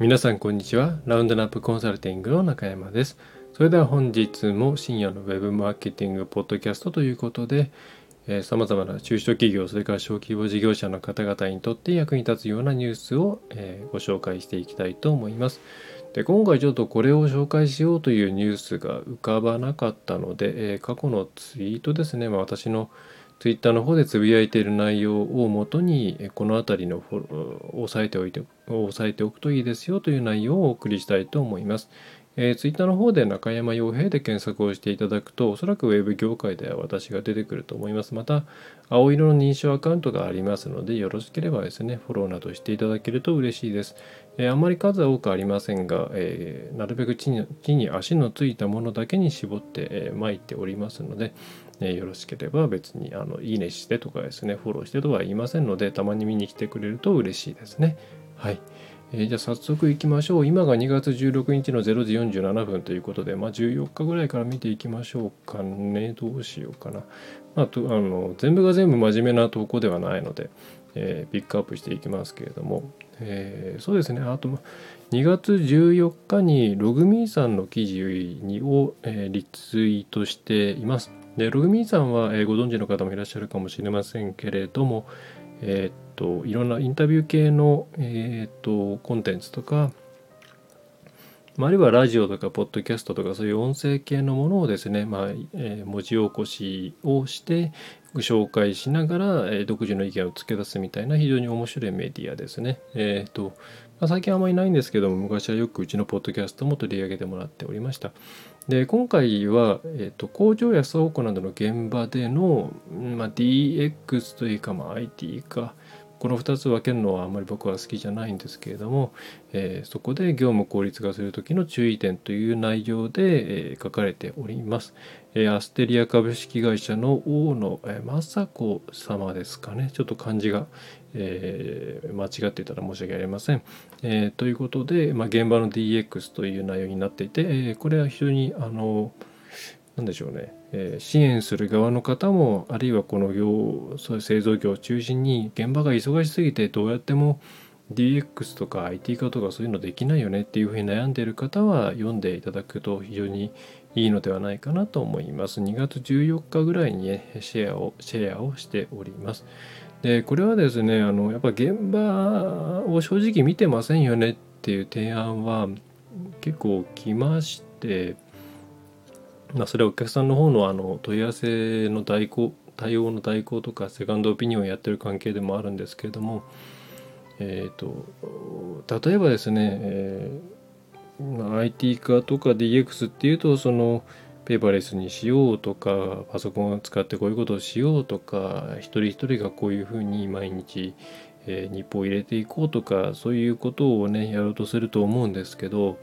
皆さんこんにちは。ラウンドナップコンサルティングの中山です。それでは本日も深夜のウェブマーケティングポッドキャストということでさまざまな中小企業それから小規模事業者の方々にとって役に立つようなニュースを、えー、ご紹介していきたいと思います。で今回ちょっとこれを紹介しようというニュースが浮かばなかったので、えー、過去のツイートですね、まあ、私のツイッターの方でつぶやいている内容をもとにこの辺りのフォ押さえておいて押さえておくといいですよという内容をお送りしたいと思います。えー、ツイッターの方で中山洋平で検索をしていただくとおそらくウェブ業界では私が出てくると思います。また青色の認証アカウントがありますのでよろしければですねフォローなどしていただけると嬉しいです。えー、あまり数は多くありませんが、えー、なるべく地に地に足のついたものだけに絞って、えー、巻いておりますので、えよろしければ別にあのいいねしてとかですねフォローしてとは言いませんのでたまに見に来てくれると嬉しいですね。はい、えー、じゃあ早速いきましょう。今が2月16日の0時47分ということでまあ14日ぐらいから見ていきましょうかね。どうしようかな。まあ、とあの全部が全部真面目な投稿ではないので、えー、ピックアップしていきますけれども、えー、そうですね。あと2月14日にログミーさんの記事を、えー、リツイートしています。でログミンさんは、えー、ご存知の方もいらっしゃるかもしれませんけれども、えー、っといろんなインタビュー系の、えー、っとコンテンツとか、あるいはラジオとかポッドキャストとかそういう音声系のものをですね、まあえー、文字起こしをしてご紹介しながら、え、独自の意見を付け出すみたいな非常に面白いメディアですね。えっ、とまあ、最近あんまりないんですけども昔はよくうちのポッドキャストも取り上げてもらっておりましたで今回は、えーと、工場や倉庫などの現場での、まあ、DX というか、まあ、IT かこの2つ分けるのはあんまり僕は好きじゃないんですけれども、えー、そこで業務効率化する時の注意点という内容で、えー、書かれております。えー、アステリア株式会社の大野、え雅子様ですかね。ちょっと漢字が、え間違っていたら申し訳ありません。えということで、まあ、現場の DX という内容になっていて、えこれは非常にあの何でしょうね、え、支援する側の方もあるいはこの業そういう製造業を中心に現場が忙しすぎてどうやっても DX とか IT 化とかそういうのできないよねっていうふうに悩んでいる方は読んでいただくと非常にいいのではないかなと思います。2月14日ぐらいに、ね、シェアをシェアをしております。でこれはですねあのやっぱ現場を正直見てませんよねっていう提案は結構来ましてまあ、それはお客さんの方のあの問い合わせの代行対応の代行とかセカンドオピニオンをやってる関係でもあるんですけれども、えーと、例えばですね、えー、IT 化とか DX っていうとそのペーパーレスにしようとかパソコンを使ってこういうことをしようとか一人一人がこういうふうに毎日、えー、日報を入れていこうとかそういうことをねやろうとすると思うんですけど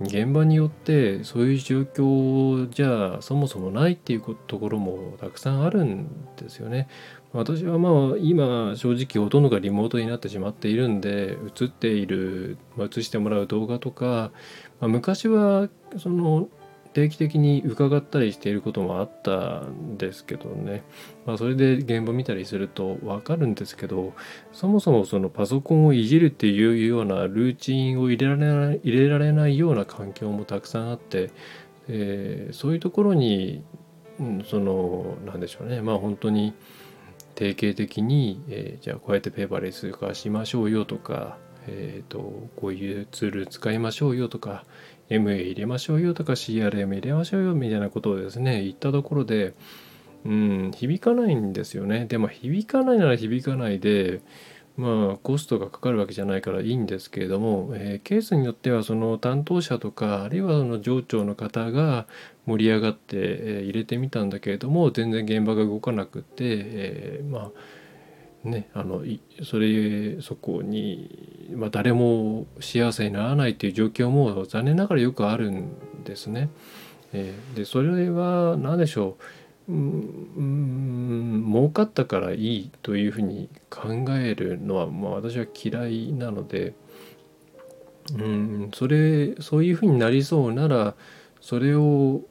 現場によってそういう状況じゃそもそもないっていうところもたくさんあるんですよね。私はまあ今正直ほとんどがリモートになってしまっているんで映っている、まあ、映してもらう動画とか、まあ、昔はその定期的に伺ったりしていることもあったんですけどね、まあ、それで現場見たりすると分かるんですけどそもそもそのパソコンをいじるっていうようなルーチンを入れられない入れられないような環境もたくさんあって、えー、そういうところに、うん、そのなんでしょうね。まあ本当に定型的に、えー、じゃあこうやってペーパーレス化しましょうよとかえーと、こういうツール使いましょうよとか MA 入れましょうよとか CRM 入れましょうよみたいなことをですね言ったところでうん響かないんですよね。でも響かないなら響かないでまあコストがかかるわけじゃないからいいんですけれども、えー、ケースによってはその担当者とかあるいはその上長の方が盛り上がって、えー、入れてみたんだけれども全然現場が動かなくて、えー、まあね、あのそれそこに、まあ、誰も幸せにならないという状況も残念ながらよくあるんですね。えー、でそれは何でしょう、うん、儲かったからいいというふうに考えるのは、まあ、私は嫌いなので、うん、それそういうふうになりそうならそれを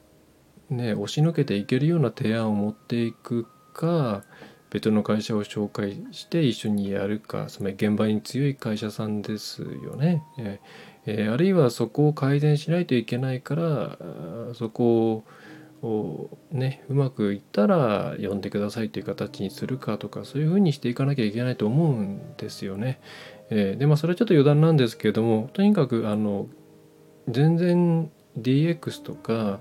ね押しのけていけるような提案を持っていくか別の会社を紹介して一緒にやるかつまり現場に強い会社さんですよね。ええ、あるいはそこを改善しないといけないからそこをねうまくいったら呼んでくださいという形にするかとかそういうふうにしていかなきゃいけないと思うんですよね。え、でまあそれはちょっと余談なんですけれどもとにかくあの全然 DX とか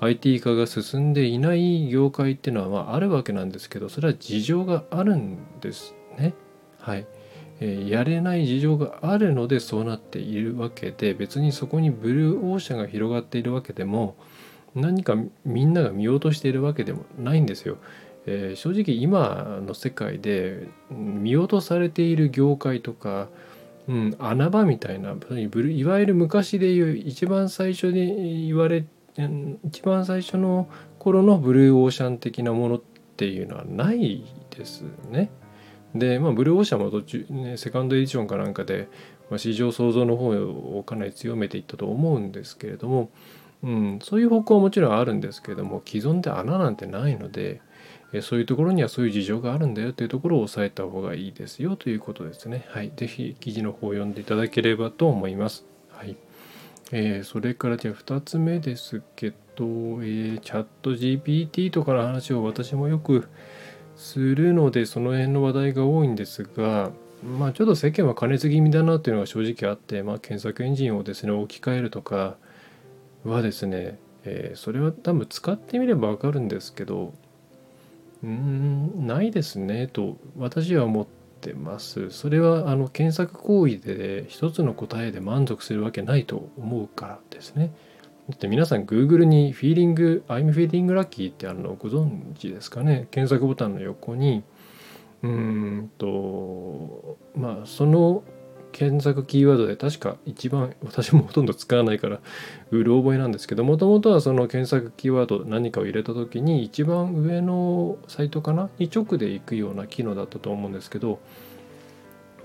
IT 化が進んでいない業界っていうのはまああるわけなんですけどそれは事情があるんですね。はい。えやれない事情があるのでそうなっているわけで別にそこにブルーオーシャンが広がっているわけでも何かみんなが見落としているわけでもないんですよ。えー、正直今の世界で見落とされている業界とか、うん、穴場みたいないわゆる昔でいう一番最初に言われて一番最初の頃のブルーオーシャン的なものっていうのはないですね。で、まあ、ブルーオーシャンも途中、ね、セカンドエディションかなんかで、まあ、市場創造の方をかなり強めていったと思うんですけれども、うん、そういう方向はもちろんあるんですけれども既存で穴なんてないのでそういうところにはそういう事情があるんだよというところを押さえた方がいいですよということですね。はい。是非記事の方を読んでいただければと思います。えー、それからじゃあ2つ目ですけど、えー、チャット GPT とかの話を私もよくするのでその辺の話題が多いんですがまあちょっと世間は過熱気味だなっていうのが正直あって、まあ、検索エンジンをですね置き換えるとかはですね、えー、それは多分使ってみれば分かるんですけどうんないですねと私は思ってます。それはあの検索行為で一つの答えで満足するわけないと思うからですね。だって皆さん Google にフィーリング I'm feeling lucky ってあるのご存知ですかね。検索ボタンの横にうんとまあその検索キーワードで確か一番私もほとんど使わないからうる覚えなんですけどもともとはその検索キーワード何かを入れた時に一番上のサイトかな？に直で行くような機能だったと思うんですけど、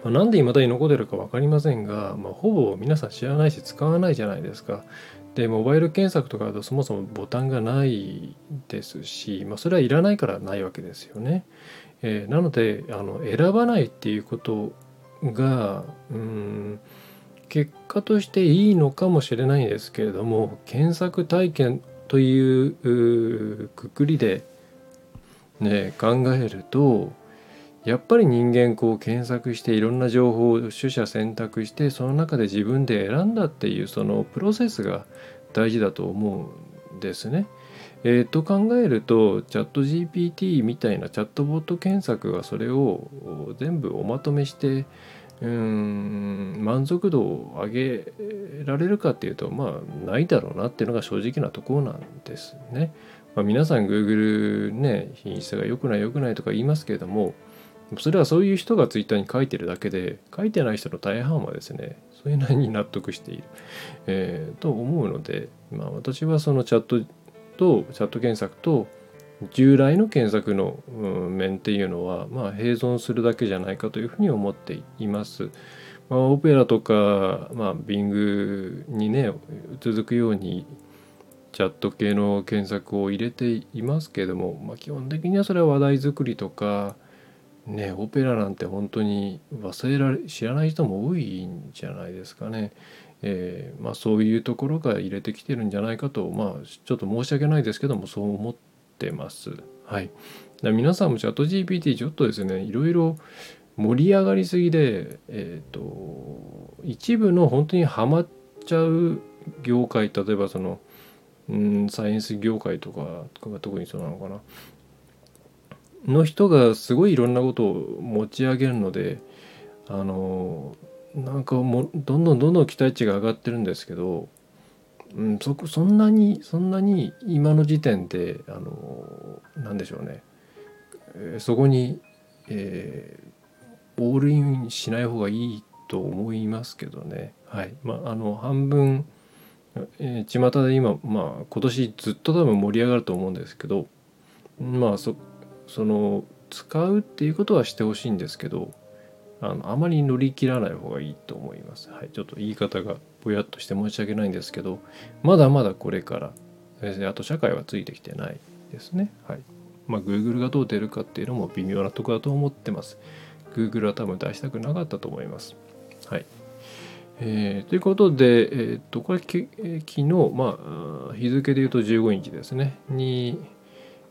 ま、なんで未だに残ってるか分かりませんが、まあ、ほぼ皆さん知らないし使わないじゃないですか。でモバイル検索とかだとそもそもボタンがないですし、まあ、それはいらないからないわけですよね。えー、なのであの選ばないっていうことがうん結果としていいのかもしれないんですけれども検索体験というくくりで、ね、考えるとやっぱり人間こう検索していろんな情報を取捨選択してその中で自分で選んだっていうそのプロセスが大事だと思うんですね。えー、と考えるとチャット GPT みたいなチャットボット検索がそれを全部おまとめしてうん満足度を上げられるかっていうとまあないだろうなっていうのが正直なところなんですね。まあ、皆さん Google ね品質が良くない良くないとか言いますけれどもそれはそういう人が Twitter に書いてるだけで書いてない人の大半はですねそれなりに納得している、えー、と思うので、まあ、私はそのチャットとチャット検索と従来の検索の、面っていうのは、まあ、併存するだけじゃないかというふうに思っています。まあ、オペラとか、まあ、Bing にね続くようにチャット系の検索を入れていますけれども、まあ、基本的にはそれは話題作りとかねオペラなんて本当に忘れられ知らない人も多いんじゃないですかね。えー、まあ、そういうところが入れてきてるんじゃないかとまあちょっと申し訳ないですけどもそう思ってます。はい、皆さんもチャット GPT ちょっとですねいろいろ盛り上がりすぎで、えーと、一部の本当にハマっちゃう業界例えばその、うん、サイエンス業界とかが特にそうなのかなの人がすごいいろんなことを持ち上げるのであのなんかもうどんどんどんどん期待値が上がってるんですけど、うん、そそんなにそんなに今の時点であのなんでしょうね、えー、そこに、えー、オールインしない方がいいと思いますけどね。はい。まああの半分、えー、巷で今まあ今年ずっと多分盛り上がると思うんですけどまあそその使うっていうことはしてほしいんですけどあのあまり乗り切らない方がいいと思います。はい、ちょっと言い方がぼやっとして申し訳ないんですけどまだまだこれからあと社会はついてきてないですね。はいまあ、Google がどう出るかっていうのも微妙なとこだと思ってます。Google は多分出したくなかったと思います。はいえー、ということで、えー、っとこれき、え昨日、まあ、日付で言うと15日ですねに、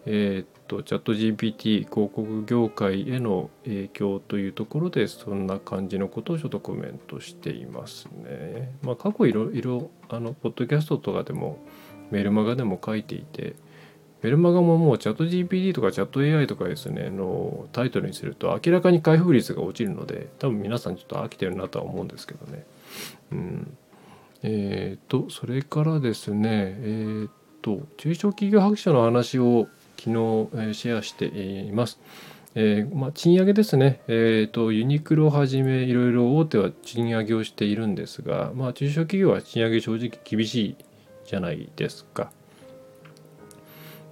えー、っとチャット GPT 広告業界への影響というところでそんな感じのことをちょっとコメントしていますね。まあ、過去いろいろあのポッドキャストとかでもメルマガでも書いていてメルマガももうチャット GPT とかチャット AI とかですねのタイトルにすると明らかに開封率が落ちるので多分皆さんちょっと飽きてるなとは思うんですけどね。うん、えっ、ー、とそれからですねえっ、ー、と中小企業白書の話を昨日、シェアしています。えーまあ、賃上げですね、えーと、ユニクロをはじめいろいろ大手は賃上げをしているんですが、まあ、中小企業は賃上げ正直厳しいじゃないですか。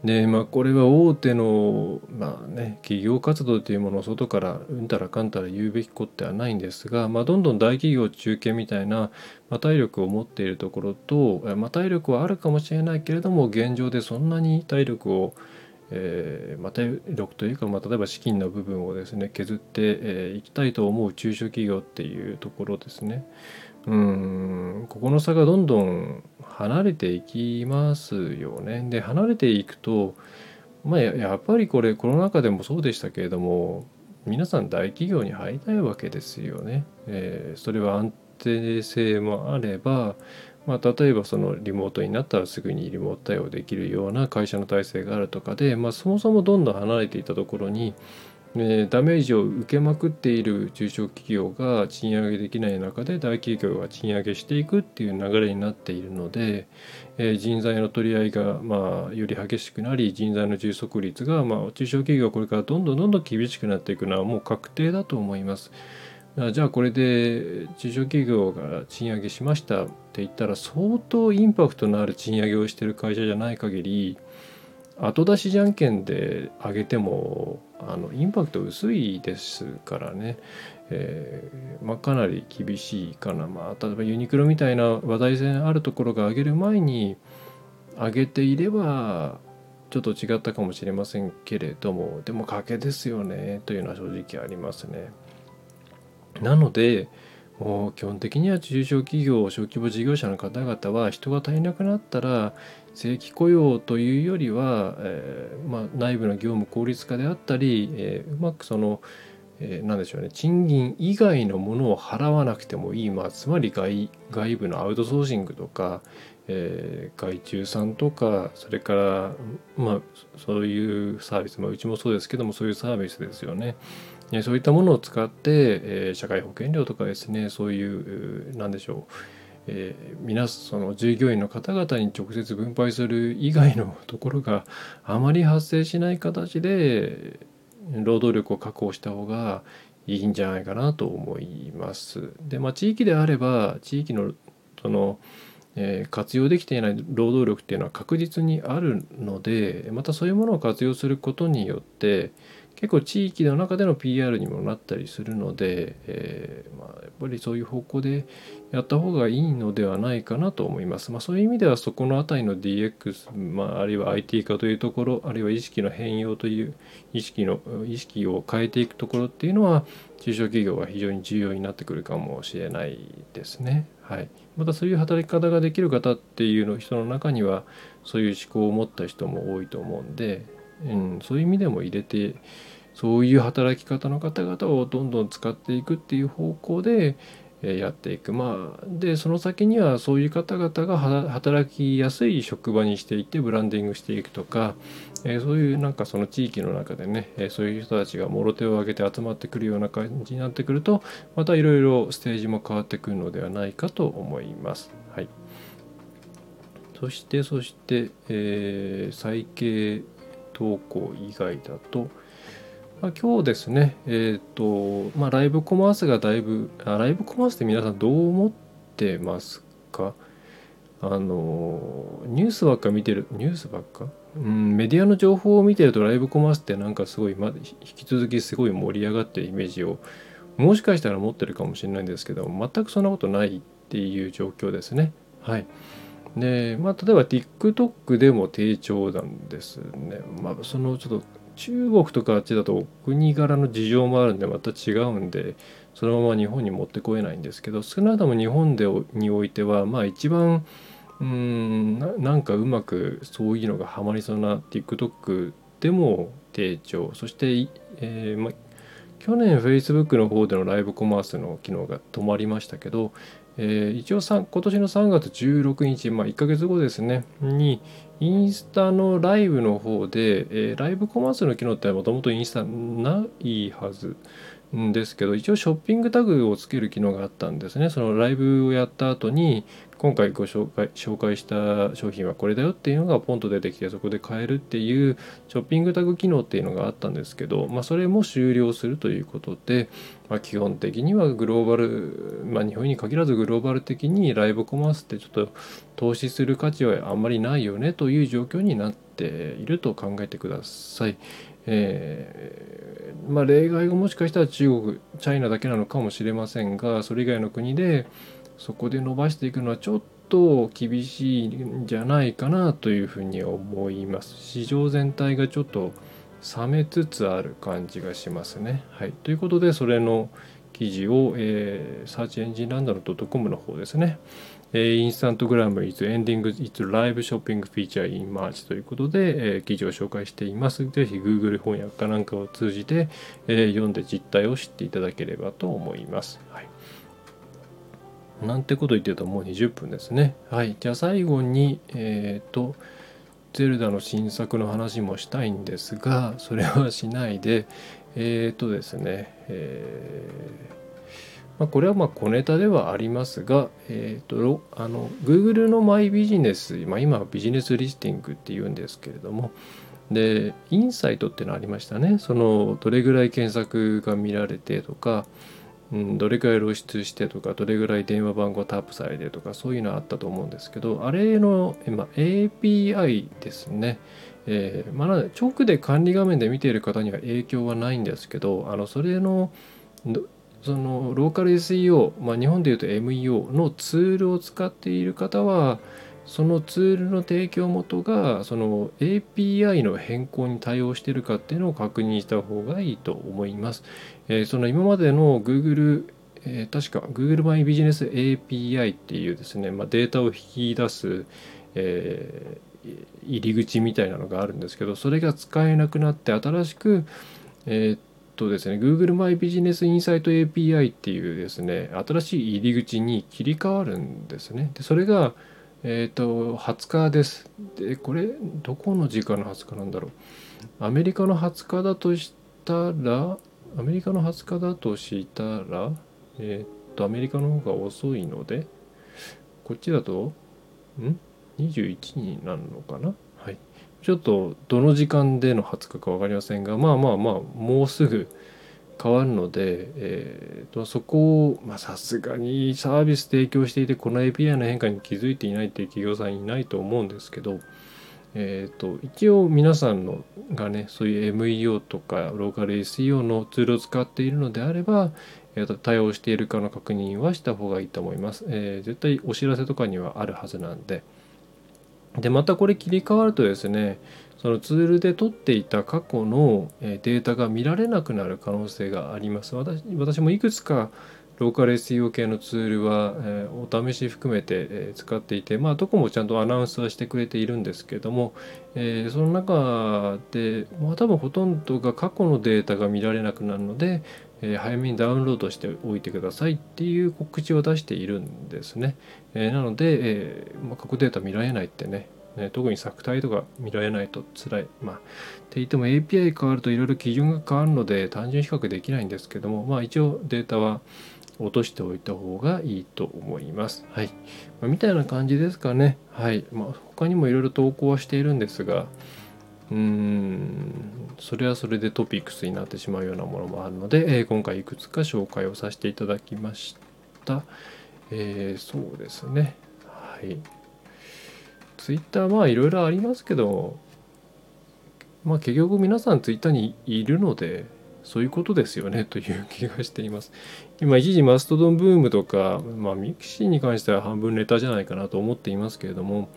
でまあこれは大手のまあね企業活動というものを外からうんたらかんたら言うべきことではないんですが、まあ、どんどん大企業中堅みたいな、まあ、体力を持っているところと、まあ、体力はあるかもしれないけれども現状でそんなに体力をえーまあ、体力というか、まあ、例えば資金の部分をですね削ってい、えー、きたいと思う中小企業っていうところですね。うんここの差がどんどん離れていきますよね。で離れていくとまあやっぱりこれコロナ禍でもそうでしたけれども皆さん大企業に入りたいわけですよね。えー、それは安定性もあれば、まあ、例えばそのリモートになったらすぐにリモート対応できるような会社の体制があるとかで、まあ、そもそもどんどん離れていたところにえダメージを受けまくっている中小企業が賃上げできない中で大企業が賃上げしていくっていう流れになっているので、え人材の取り合いがまあより激しくなり人材の充足率がまあ中小企業はこれからどんどんどんどん厳しくなっていくのはもう確定だと思います。じゃあこれで中小企業が賃上げしましたって言ったら相当インパクトのある賃上げをしてる会社じゃない限り後出しじゃんけんで上げてもあのインパクト薄いですからね、えー、まあ、かなり厳しいかな、まあ、例えばユニクロみたいな話題性あるところが上げる前に上げていればちょっと違ったかもしれませんけれどもでも賭けですよねというのは正直ありますね。なのでもう基本的には中小企業小規模事業者の方々は人が足りなくなったら正規雇用というよりは、えー、まあ、内部の業務効率化であったり、えー、うまくその、えー、何でしょうね賃金以外のものを払わなくてもいい、まあ、つまり外外部のアウトソーシングとか、えー、外注さんとかそれから、まあ、そういうサービス、まあ、うちもそうですけどもそういうサービスですよね。そういったものを使って、えー、社会保険料とかですねそういう何でしょうえー、皆その従業員の方々に直接分配する以外のところがあまり発生しない形で労働力を確保した方がいいんじゃないかなと思います。でまあ地域であれば地域のその、え、活用できていない労働力っていうのは確実にあるのでまたそういうものを活用することによって結構地域の中での PR にもなったりするので、えー、まあ、やっぱりそういう方向でやった方がいいのではないかなと思います。まあ、そういう意味ではそこの辺りの DX、まあ、あるいは IT 化というところあるいは意識の変容という意識の意識を変えていくところっていうのは中小企業は非常に重要になってくるかもしれないですね。はい、またそういう働き方ができる方っていうの人の中にはそういう思考を持った人も多いと思うんで、うん、そういう意味でも入れてそういう働き方の方々をどんどん使っていくっていう方向でやっていくまあでその先にはそういう方々が働きやすい職場にしていってブランディングしていくとか、えそういうなんかその地域の中でね、えそういう人たちがもろ手を挙げて集まってくるような感じになってくるとまたいろいろステージも変わってくるのではないかと思います。はい、そしてそして、えー、最軽投稿以外だとまあ、今日ですね、えっ、ー、と、まあ、ライブコマースがだいぶあ、ライブコマースって皆さんどう思ってますか？あの、ニュースばっか見てる、ニュースばっか？うん、メディアの情報を見てるとライブコマースってなんかすごい、ま、引き続きすごい盛り上がってるイメージをもしかしたら持ってるかもしれないんですけど全くそんなことないっていう状況ですね。はい。で、まあ、例えば TikTok でも低調なんですね。まあ、そのちょっと中国とかあっちだと国柄の事情もあるんでまた違うんでそのまま日本に持ってこえないんですけど少なくとも日本でにおいてはまあ一番うんなんかうまくそういうのがハマりそうな TikTok でも低調そして、えーま、去年 Facebook の方でのライブコマースの機能が止まりましたけど、えー、一応今年の3月16日、まあ、1ヶ月後ですねにインスタのライブの方で、えー、ライブコマースの機能ってもともとインスタないはずんですけど一応ショッピングタグをつける機能があったんですね。そのライブをやった後に今回ご紹介紹介した商品はこれだよっていうのがポンと出てきてそこで買えるっていうショッピングタグ機能っていうのがあったんですけど、まあ、それも終了するということで、まあ、基本的にはグローバル、まあ、日本に限らずグローバル的にライブコマースってちょっと投資する価値はあんまりないよねという状況になっていると考えてください。えー、まあ、例外がもしかしたら中国チャイナだけなのかもしれませんがそれ以外の国でそこで伸ばしていくのはちょっと厳しいんじゃないかなというふうに思います市場全体がちょっと冷めつつある感じがしますね。はい、ということでそれの記事を、えー、サーチエンジンランドの .com の方ですね、えインスタントグラム is ending its live shopping feature in March ということで、えー、記事を紹介しています。ぜひ Google 翻訳かなんかを通じて、えー、読んで実態を知っていただければと思います。はい、なんてこと言ってるともう20分ですね。はい。じゃあ最後に、えっ、ー、と、ゼルダの新作の話もしたいんですが、それはしないで、えっ、ー、とですね、えーまあ、これはまあ小ネタではありますが、えーと、あの Google のマイビジネス、まあ、今はビジネスリスティングっていうんですけれどもでインサイトっていうのありましたねそのどれぐらい検索が見られてとか、うん、どれぐらい露出してとかどれぐらい電話番号タップされてとかそういうのあったと思うんですけどあれの、まあ、API ですねえーまあ、直で管理画面で見ている方には影響はないんですけどあのそれのそのローカル SEO、まあ、日本でいうと MEO のツールを使っている方はそのツールの提供元がその API の変更に対応しているかっていうのを確認した方がいいと思います。えー、その今までの Google えー、確か Google マイビジネス API っていうですね、まあ、データを引き出す、えー、入り口みたいなのがあるんですけどそれが使えなくなって新しく、えー、とですね Google マイビジネスインサイト API っていうですね新しい入り口に切り替わるんですね。でそれがえっ、と20日です。でこれどこの時間の20日なんだろう。アメリカの20日だとしたらアメリカの20日だとしたらえっ、とアメリカの方が遅いのでこっちだとん？21になるのかな？はい。ちょっとどの時間での20日か分かりませんがまあまあまあもうすぐ変わるので、えーと、そこをまさすがにサービス提供していてこの API の変化に気づいていないっていう企業さんいないと思うんですけど、えーと、一応皆さんのがねそういう MEO とかローカル SEO のツールを使っているのであれば、えーと、対応しているかの確認はした方がいいと思います、えー、絶対お知らせとかにはあるはずなんで。でまたこれ切り替わるとですねそのツールで取っていた過去のデータが見られなくなる可能性があります私私もいくつかローカル SEO 系のツールは、えー、お試し含めて、えー、使っていて、まあ、どこもちゃんとアナウンスはしてくれているんですけども、えー、その中で、まあ、多分ほとんどが過去のデータが見られなくなるので、え早めにダウンロードしておいてくださいっていう告知を出しているんですね。えなので、えまあ、過去データ見られないってね、ね、特に作体とか見られないと辛い。まあ、って言っても API 変わるといろいろ基準が変わるので単純比較できないんですけども、まあ一応データは落としておいた方がいいと思います。はい。まあ、みたいな感じですかね。はい。まあ他にもいろいろ投稿はしているんですが、うーんそれはそれでトピックスになってしまうようなものもあるので、えー、今回いくつか紹介をさせていただきました。えー、そうですね。はい。ツイッターまあいろいろありますけど、まあ結局皆さんツイッターにいるので、そういうことですよねという気がしています。今一時マストドンブームとか、まあミクシーに関しては半分ネタじゃないかなと思っていますけれども、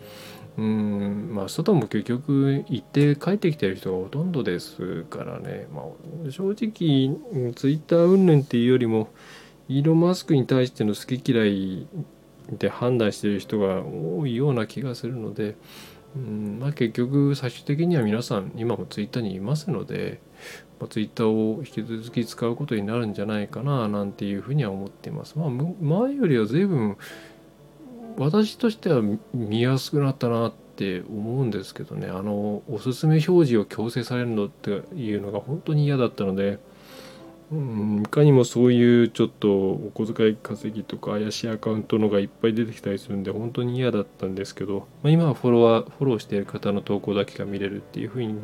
うんまあ外も結局行って帰ってきてる人がほとんどですからね、まあ、正直ツイッター云々っていうよりもイーロン・マスクに対しての好き嫌いで判断してる人が多いような気がするので、うんまあ、結局最終的には皆さん今もツイッターにいますので、まあ、ツイッターを引き続き使うことになるんじゃないかななんていうふうには思っています。まあ、前よりは随分私としては見やすくなったなって思うんですけどねあのおすすめ表示を強制されるのっていうのが本当に嫌だったので。うん、いかにもそういうちょっとお小遣い稼ぎとか怪しいアカウントのがいっぱい出てきたりするんで本当に嫌だったんですけど、まあ、今はフォロワーフォローしている方の投稿だけが見れるっていうふうに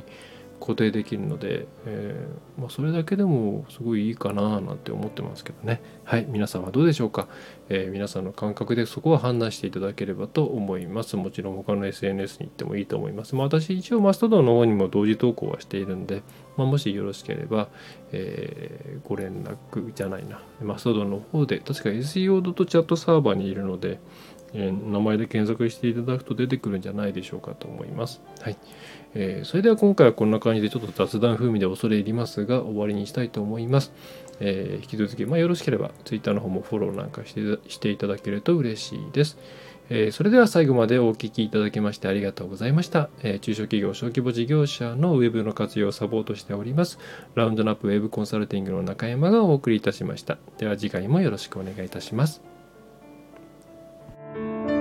固定できるので、えー、まあ、それだけでもすごいいいかななんて思ってますけどね。はい皆さんはどうでしょうか、えー、皆さんの感覚でそこは判断していただければと思います。もちろん他の SNS に行ってもいいと思います、まあ、私一応マストドンの方にも同時投稿はしているんで、まあ、もしよろしければ、えー、ご連絡じゃないな。マストドンの方で確か SEO. チャットサーバーにいるのでえ名前で検索していただくと出てくるんじゃないでしょうかと思います。はい。えー、それでは今回はこんな感じでちょっと雑談風味で恐れ入りますが終わりにしたいと思います。えー、引き続き、まあ、よろしければ Twitter の方もフォローなんかしてしていただけると嬉しいです。えー、それでは最後までお聴きいただきましてありがとうございました。えー、中小企業、小規模事業者のウェブの活用をサポートしております。ラウンドナップウェブコンサルティングの中山がお送りいたしました。では次回もよろしくお願いいたします。Thank you.